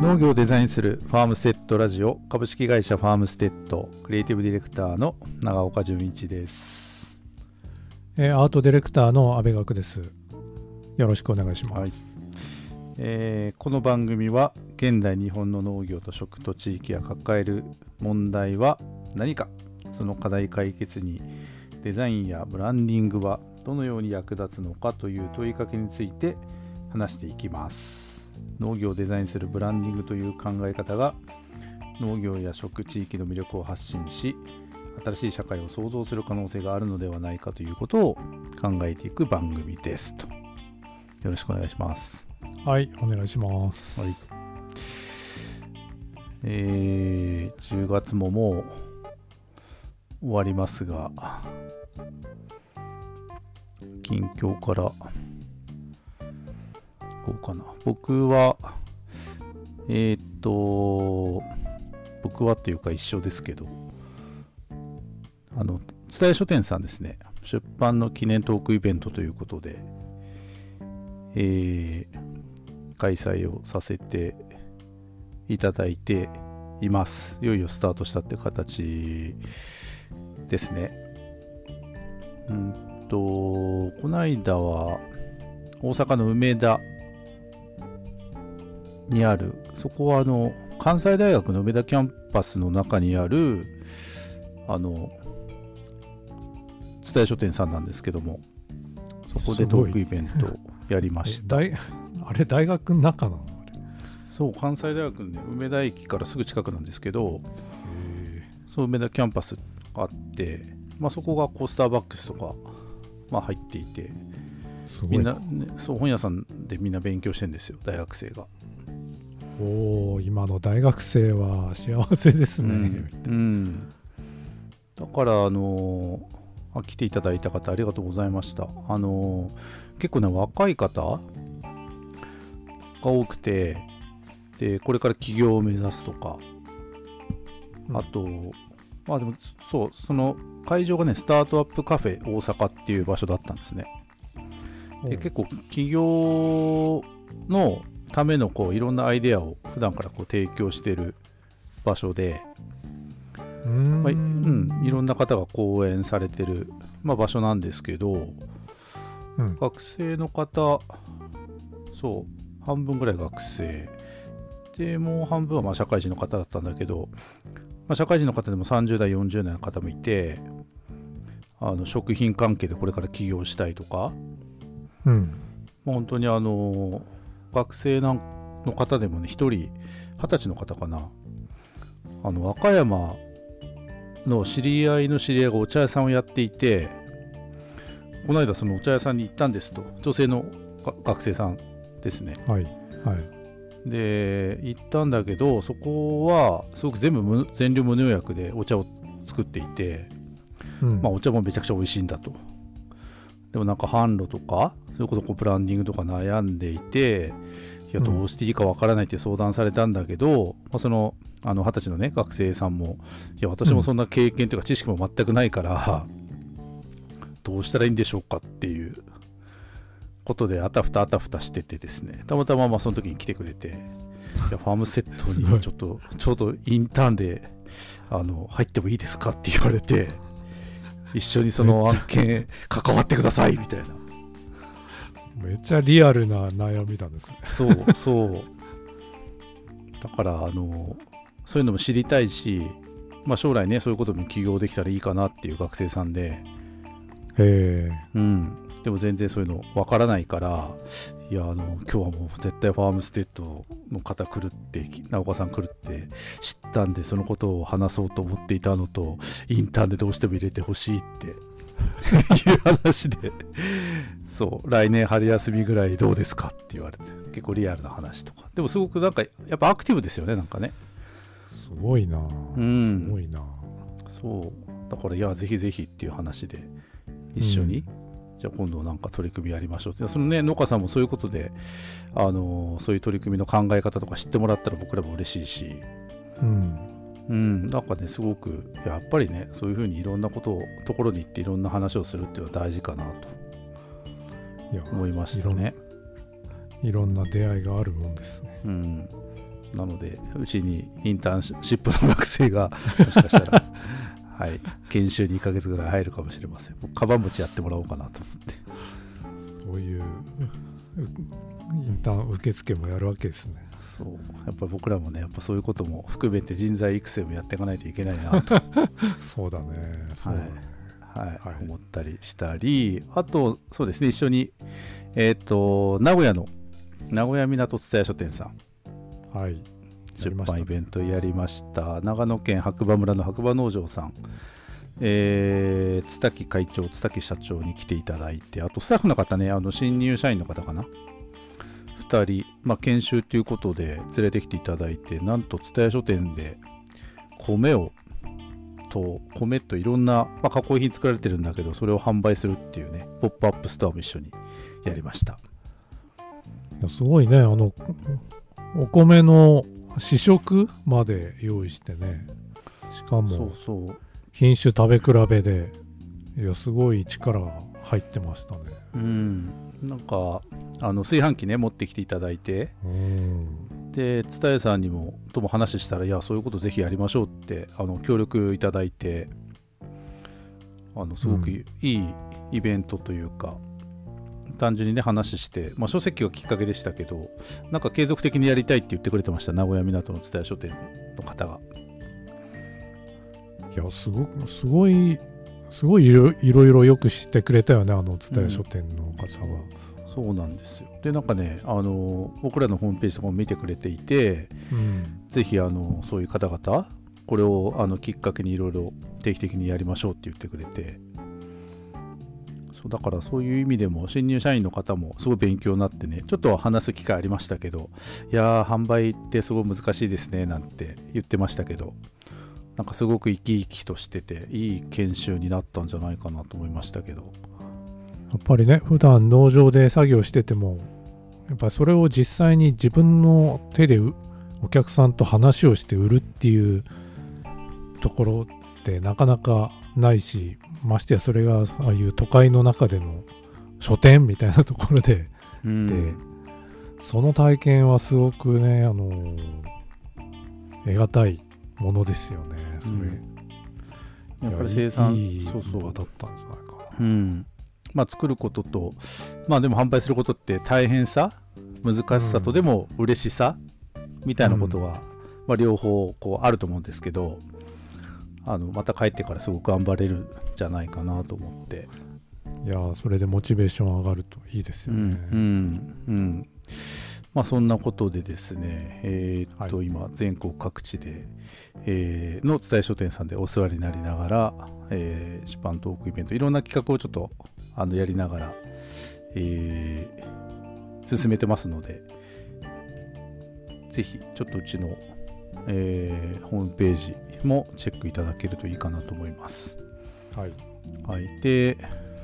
農業をデザインするファームステッドラジオ株式会社ファームステッドクリエイティブディレクターの長岡純一ですえーアートディレクターの阿部学です。よろしくお願いします。はいえーこの番組は現代日本の農業と食と地域が抱える問題は何かその課題解決にデザインやブランディングはどのように役立つのかという問いかけについて話していきます農業をデザインするブランディングという考え方が農業や食地域の魅力を発信し新しい社会を創造する可能性があるのではないかということを考えていく番組ですとよろしくお願いしますはい、お願いします。はい。えー、10月ももう終わりますが、近況からこうかな。僕は、えーっと、僕はっていうか一緒ですけど、あの、蔦屋書店さんですね、出版の記念トークイベントということで、えー開催をさせていただいています。いよいよスタートしたって形ですね。うんと、この間は大阪の梅田にある、そこはあの関西大学の梅田キャンパスの中にある、あの、蔦屋書店さんなんですけども、そこですトークイベントをやりましえた。大あれ、大学の中なの？あれそう関西大学の、ね、梅田駅からすぐ近くなんですけどへそう梅田キャンパスあって、まあ、そこがこうスターバックスとか、まあ、入っていてみんな、ね、そう本屋さんでみんな勉強してんですよ大学生が。おお、今の大学生は幸せですね。うん。うん。だからあのあ来ていただいた方ありがとうございました。あの結構ね若い方が多くてでこれから起業を目指すとかうん。あと、まあでも、そう、その会場がね、スタートアップカフェ大阪っていう場所だったんですね。で結構、起業のためのこういろんなアイデアを普段からこう提供してる場所で、うーんまあうん、いろんな方が講演されてる、まあ、場所なんですけど、うん学生の方、そう、半分ぐらい学生。で、もう半分はまあ社会人の方だったんだけど、まあ、社会人の方でも30代、40代の方もいて、あの食品関係でこれから起業したいとか、うん。まあ本当にあの学生の方でもね、1人、20歳の方かな、あの和歌山の知り合いの知り合いがお茶屋さんをやっていて、この間そのお茶屋さんに行ったんですと、女性のが学生さんですね。はい。はい。で、行ったんだけど、そこはすごく全部無全量無農薬でお茶を作っていて、うんまあ、お茶もめちゃくちゃ美味しいんだと。でもなんか販路とか、それこそこうブランディングとか悩んでいて、いや、うん。どうしていいかわからないって相談されたんだけど、まあ、その、あの、二十歳のね、学生さんも、いや、私もそんな経験というか知識も全くないから、どうしたらいいんでしょうかっていうことで、あたふたあたふたしててですね、たまたままあその時に来てくれて、いや、ファームセットにちょっと、ちょうどインターンで、あの、入ってもいいですかって言われて、一緒にその案件関わってくださいみたいな。めっちゃリアルな悩みなんですね。そうそう。だから、あの、そういうのも知りたいし、まあ将来ね、そういうことも起業できたらいいかなっていう学生さんで、へえ。うん。でも全然そういうのわからないから、いや、あの、今日はもう絶対ファームステッドの方来るって、直岡さん来るって知ったんで、そのことを話そうと思っていたのと、インターンでどうしても入れてほしいっていう話で、そう、来年春休みぐらいどうですかって言われて、結構リアルな話とか。でもすごくなんか、やっぱアクティブですよね、なんかね。すごいな。うんすごいな。そう。だから、いや、ぜひぜひっていう話で、一緒に、じゃあ今度なんか取り組みやりましょうって。そのね、農家さんもそういうことで、あのそういう取り組みの考え方とか知ってもらったら僕らも嬉しいし、うん。うん、なんかね、すごく、やっぱりね、そういうふうにいろんなことを、ところに行っていろんな話をするっていうのは大事かなと思いましたね。いろんな出会いがあるもんですね。うん。なのでうちにインターンシップの学生が もしかしたらはい研修2ヶ月ぐらい入るかもしれません。カバン持ちやってもらおうかなと思って。そういううインターン受付もやるわけですね。そう。やっぱり僕らもねやっぱそういうことも含めて人材育成もやっていかないといけないなと。そうだね。そうだね、はいはい思ったりしたりあとそうですね一緒にえっ、と名古屋の名古屋港蔦屋書店さん。はい。や出版イベントやりました。長野県白馬村の白馬農場さん。えー、津木会長津木社長に来ていただいてあとスタッフの方ねあの新入社員の方かな。2人、まあ、研修ということで連れてきていただいてなんと蔦屋書店で米をと米といろんな、まあ、加工品作られてるんだけどそれを販売するっていうねポップアップストアも一緒にやりました。すごいね。あのお米の試食まで用意してね。しかそうもそう品種食べ比べで。いやすごい力が入ってましたね。うん。なんかあの炊飯器ね持ってきていただいて。うんで蔦屋さんにもとも話したらいやそういうことぜひやりましょうってあの協力いただいてあのすごくいいイベントというか、単純にね話して、まあ、書籍がきっかけでしたけどなんか継続的にやりたいって言ってくれてました名古屋港の蔦屋書店の方が。いやすごくすごいすごいいろいろよく知ってくれたよねあの蔦屋書店の方は、そうなんですよ。でなんかねあの僕らのホームページとかも見てくれていてうん。ぜひあのそういう方々これをあのきっかけにいろいろ定期的にやりましょうって言ってくれて。そうだからそういう意味でも新入社員の方もすごい勉強になってねちょっと話す機会ありましたけどいやー販売ってすごい難しいですねなんて言ってましたけどなんかすごく生き生きとしてていい研修になったんじゃないかなと思いましたけどやっぱりね普段農場で作業しててもやっぱりそれを実際に自分の手でうお客さんと話をして売るっていうところってなかなかないしましてやそれがああいう都会の中での書店みたいなところでうん。でその体験はすごくねあの得難いものですよねそれ、うん。やっぱりい生産いいそうそう。場だったんじゃないかな。うんまあ、作ることと、まあでも販売することって大変さ、難しさとでも嬉しさみたいなことは、まあ、両方こうあると思うんですけど、あのまた帰ってからすごく頑張れるんじゃないかなと思って。いやーそれでモチベーション上がるといいですよね、うんうんうん。まあそんなことでですね、えーっと、は今全国各地で、えーの伝え書店さんでお世話になりながら、えー出版トークイベントいろんな企画をちょっとあのやりながら、えー進めてますのでぜひちょっとうちの、えーホームページもチェックいただけるといいかなと思います。はいはい、で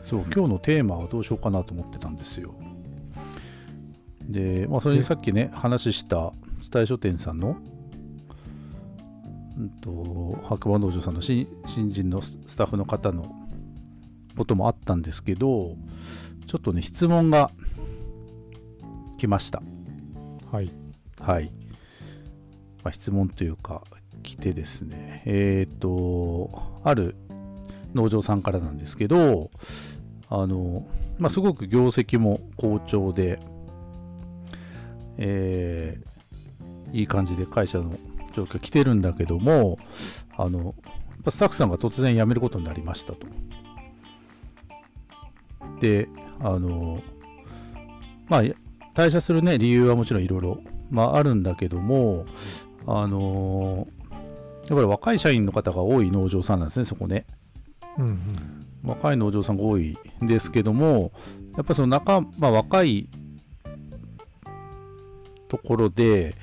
そう今日のテーマはどうしようかなと思ってたんですよ。で、まあ、それにさっきね話した伝え書店さんの、うん、と白馬農場さんの新新人のススタッフの方のこともあったんですけどちょっとね質問が来ました。はいはい。まあ、質問というか、来てですね、えっ、と、ある農場さんからなんですけど、あの、まあ、すごく業績も好調で、えーいい感じで会社の状況来てるんだけども、あの、スタッフさんが突然辞めることになりましたと。で、あの、まあ、退社するね理由はもちろんいろいろまああるんだけどもあのーやっぱり若い社員の方が多い農場さんなんですねそこね。うんうん。若い農場さんが多いんですけどもやっぱりその中、まあ、若いところで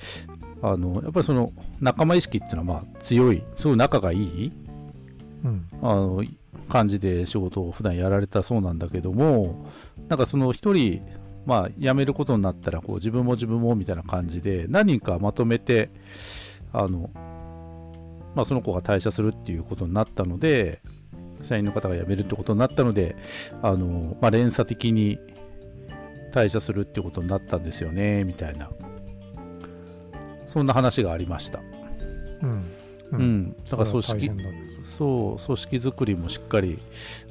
あのやっぱりその仲間意識っていうのはまあ強い。すごい仲がいい。うん。あの感じで仕事を普段やられたそうなんだけどもなんかその一人まあ辞めることになったらこう自分も自分もみたいな感じで何人かまとめてあの、まあ、その子が退社するっていうことになったので社員の方が辞めるってことになったのであの、まあ、連鎖的に退社するってことになったんですよねみたいなそんな話がありました。うん。うん、だから組織そう組織作りもしっかり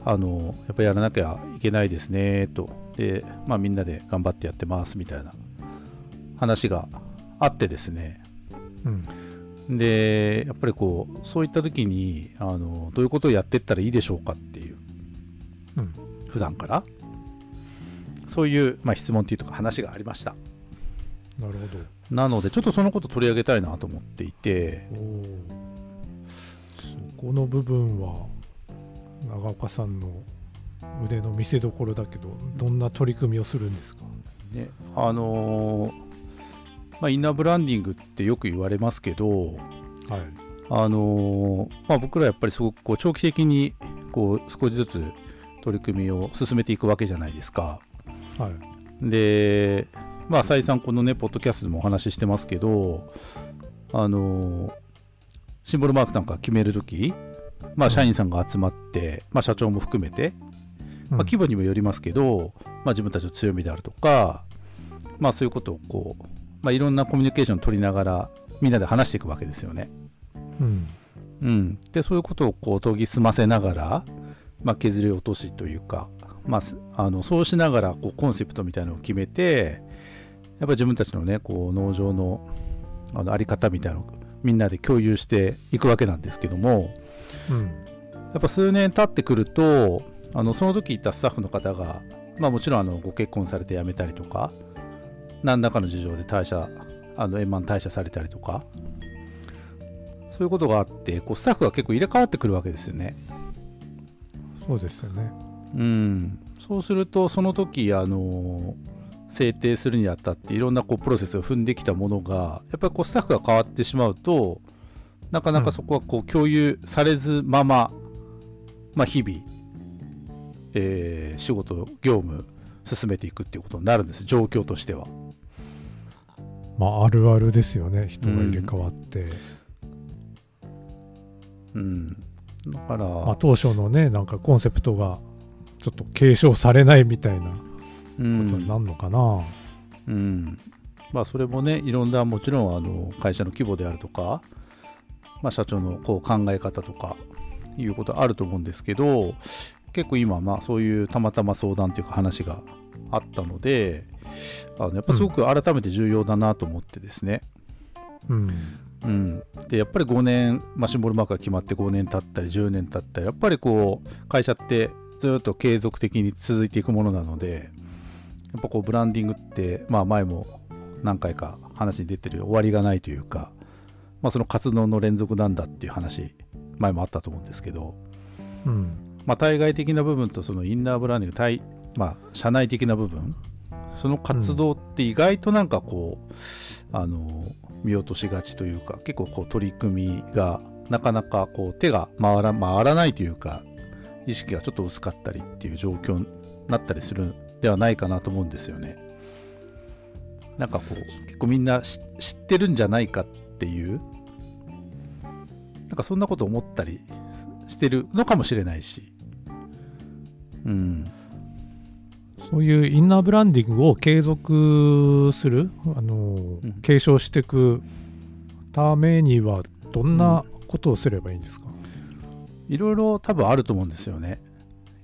あのやっぱりやらなきゃいけないですねと。で、まあ、みんなで頑張ってやってますみたいな話があってですね。うん。でやっぱりこうそういった時にあのどういうことをやっていったらいいでしょうかっていううん。普段から。そういう、まあ、質問っていうとか話がありました。なるほど。なのでちょっとそのこと取り上げたいなと思っていてこの部分は長岡さんの腕の見せ所だけどどんな取り組みをするんですか？ねあのーまあ、インナーブランディングってよく言われますけどはい。あのーまあ、僕らやっぱりすごくこう長期的にこう少しずつ取り組みを進めていくわけじゃないですか。はい。で、まあ、再三このね、ポッドキャストでもお話ししてますけど、あのーシンボルマークなんか決めるとき、まあ、社員さんが集まって、まあ、社長も含めて、まあ、規模にもよりますけど、まあ、自分たちの強みであるとか、まあ、そういうことをこう、まあ、いろんなコミュニケーションを取りながら、みんなで話していくわけですよね。うん。うん、でそういうことをこう研ぎ澄ませながら、まあ、削り落としというか、まあす、あのそうしながらこうコンセプトみたいなのを決めてやっぱり自分たちのねこう農場のあのあり方みたいなのをみんなで共有していくわけなんですけどもうん。やっぱ数年経ってくるとあのその時いたスタッフの方が、まあ、もちろんあのご結婚されて辞めたりとか何らかの事情で退社あの円満退社されたりとかそういうことがあってこうスタッフが結構入れ替わってくるわけですよね。そうですよね。うん、そうするとその時あの制定するにあたっていろんなこうプロセスを踏んできたものがやっぱりこうスタッフが変わってしまうとなかなかそこはこう共有されずまま、まあ、日々、えー仕事業務進めていくっていうことになるんです状況としては。まああるあるですよね人が入れ替わって、うん、だから、まあ、当初のねなんかコンセプトがちょっと継承されないみたいな。うことになるのかな、うん、まあそれもねいろんなもちろんあの会社の規模であるとか、まあ、社長のこう考え方とかいうことあると思うんですけど結構今まあそういうたまたま相談というか話があったのであのやっぱすごく改めて重要だなと思ってですね、うん。うん、でやっぱり5年、まあ、シンボルマークが決まって5年経ったり10年経ったりやっぱりこう会社ってずっと継続的に続いていくものなのでやっぱこうブランディングって、まあ、前も何回か話に出てる終わりがないというか、まあ、その活動の連続なんだっていう話前もあったと思うんですけど、うん。まあ、対外的な部分とそのインナーブランディング対、まあ、社内的な部分その活動って意外となんかこう、あの見落としがちというか結構こう取り組みがなかなかこう手が回ら回らないというか意識がちょっと薄かったりっていう状況になったりするんではないかなと思うんですよね。なんかこう結構みんな知知ってるんじゃないかっていうなんかそんなこと思ったりしてるのかもしれないし。うん。そういうインナーブランディングを継続する、あのん継承していくためにはどんなことをすればいいんですか、いろいろ多分あると思うんですよね。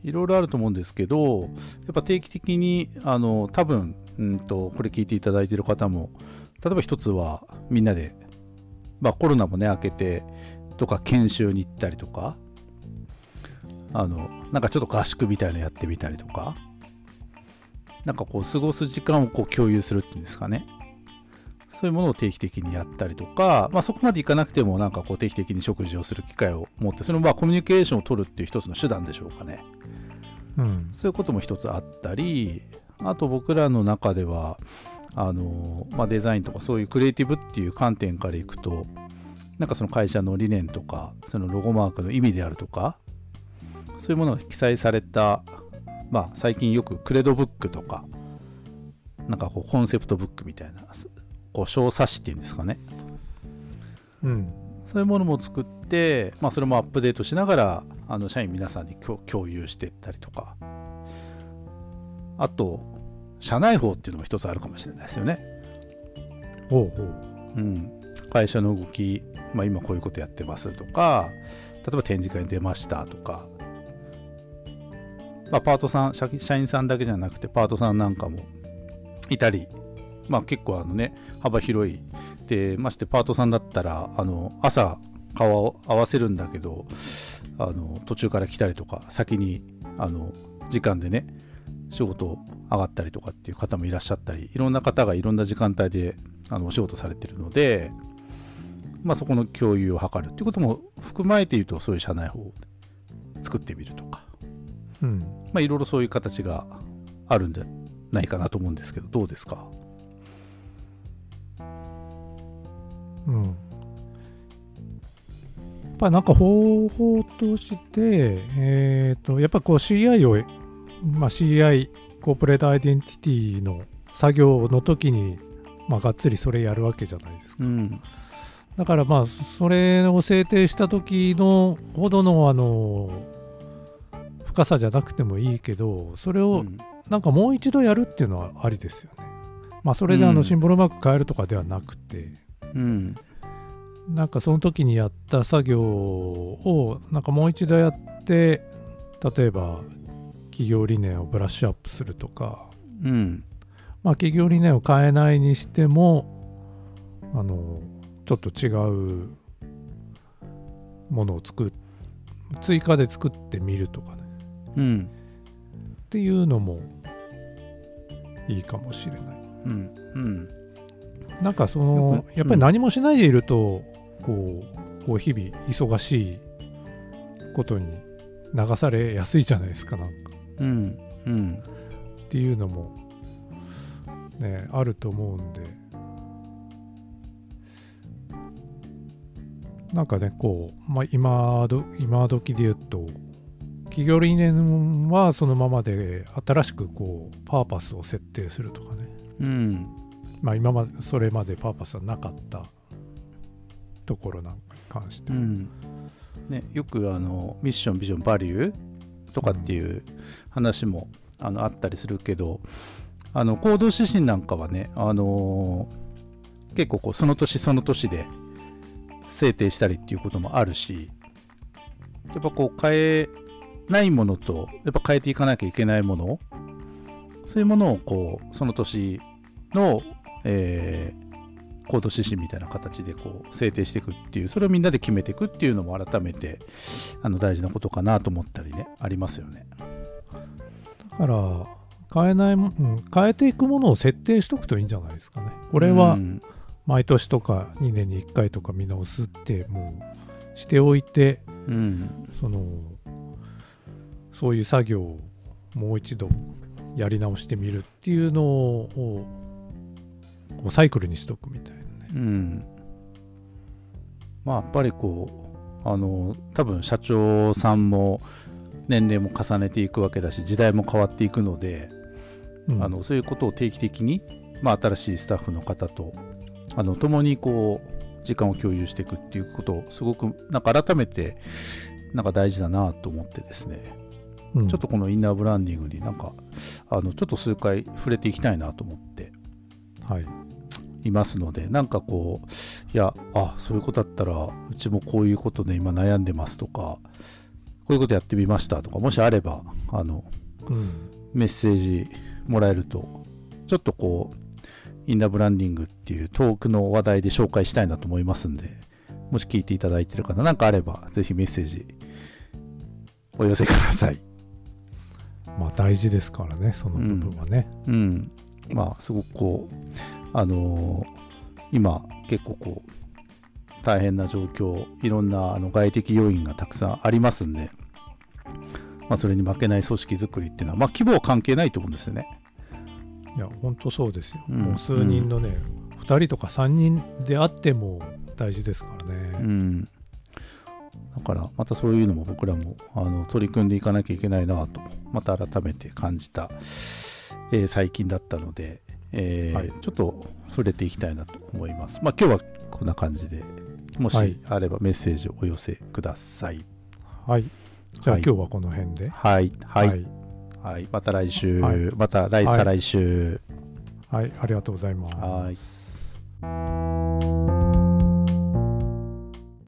いろいろあると思うんですけど、やっぱ定期的に、あの、多分、うんと、これ聞いていただいている方も、例えば一つはみんなで、まあコロナもね、明けて、とか研修に行ったりとか、あの、なんかちょっと合宿みたいなのやってみたりとか、なんかこう、過ごす時間をこう共有するっていうんですかね。そういうものを定期的にやったりとか、まあ、そこまでいかなくてもなんかこう定期的に食事をする機会を持ってそのまあコミュニケーションを取るっていう一つの手段でしょうかね。うん。そういうことも一つあったりあと僕らの中ではあの、まあ、デザインとかそういうクリエイティブっていう観点からいくとなんかその会社の理念とかそのロゴマークの意味であるとかそういうものが記載された、まあ、最近よくクレドブックとかなんかこうコンセプトブックみたいなこう小冊子っていうんですかね。うん。そういうものも作って、まあ、それもアップデートしながらあの社員皆さんに共共有していったりとか。あと社内法っていうのも一つあるかもしれないですよね、ほうほう。うん、会社の動き、まあ、今こういうことやってますとか例えば展示会に出ましたとか、まあ、パートさん社社員さんだけじゃなくてパートさんなんかもいたり、まあ、結構あのね幅広い。でましてパートさんだったらあの朝顔を合わせるんだけどあの途中から来たりとか先にあの時間でね仕事上がったりとかっていう方もいらっしゃったりいろんな方がいろんな時間帯であのお仕事されてるので、まあ、そこの共有を図るっていうことも含まれて言うとそういう社内法を作ってみるとか、うん。まあ、いろいろそういう形があるんじゃないかなと思うんですけどどうですか？ぱりなんか方法として、えっ、と、やっぱこう CI を、まあ、CI、コーポレートアイデンティティの作業の時に、まあ、がっつりそれやるわけじゃないですか。うん。だからまあ、それを制定した時のほどの、あの、深さじゃなくてもいいけど、それをうん。なんかもう一度やるっていうのはありですよね。まあ、それであうん。のシンボルマーク変えるとかではなくて、うんなんかその時にやった作業をなんかもう一度やって例えば企業理念をブラッシュアップするとかうん。まあ企業理念を変えないにしてもあのちょっと違うものを作っ追加で作ってみるとかね。うん。っていうのもいいかもしれない。うん。うん。なんかそよのくやっぱり何もしないでいると、こうこう日々忙しいことに流されやすいじゃないですかなんか。うんうん。っていうのもねあると思うんで。なんかねこう、まあ、今ど今時で言うと企業理念はそのままで新しくこうパーパスを設定するとかね。うん。まあ今までそれまでパーパスはなかったところなんかに関して、うん。ね、よくあのミッションビジョンバリューとかっていう話も、あのあったりするけどあの行動指針なんかはね、あのー結構こうその年その年で制定したりっていうこともあるしやっぱこう変えないものとやっぱ変えていかなきゃいけないものそういうものをこうその年の、えー行動指針みたいな形でこう制定していくっていうそれをみんなで決めていくっていうのも改めてあの大事なことかなと思ったりねありますよね。だから変えないも、うん、変えていくものを設定しとくといいんじゃないですかね。これはうん。毎年とか2年に1回とか見直すってもうしておいてうん。そのそういう作業をもう一度やり直してみるっていうのをこうサイクルにしとくみたいなね。うん。まあやっぱりこうあの多分社長さんも年齢も重ねていくわけだし時代も変わっていくので、うん。あのそういうことを定期的に、まあ、新しいスタッフの方とあの共にこう時間を共有していくっていうことをすごくなんか改めてなんか大事だなと思ってですね、うん。ちょっとこのインナーブランディングになんかあのちょっと数回触れていきたいなと思って。はいいますのでなんかこういやあそういうことだったらうちもこういうことで今悩んでますとかこういうことやってみましたとかもしあればあのうん。メッセージもらえるとちょっとこうインナーブランディングっていうトークの話題で紹介したいなと思いますんでもし聞いていただいてる方なんかあればぜひメッセージお寄せください。まあ大事ですからねその部分はね、うん。まあすごくこうあのー今結構こう大変な状況いろんなあの外的要因がたくさんありますんで、まあ、それに負けない組織づくりっていうのは、まあ、規模は関係ないと思うんですよね。いや本当そうですよ、うん。もう数人のね、2人とか3人であっても大事ですからね、うん、だからまたそういうのも僕らもあの取り組んでいかなきゃいけないなとまた改めて感じた、えー最近だったので、えーはいちょっと触れていきたいなと思います。まあ今日はこんな感じでもはい。しあればメッセージをお寄せください。はい。じゃあ、はい。今日はこの辺で。はい、はい、はい、はい、また来週、はい。また来はい。再来週。はい。ありがとうございます。はい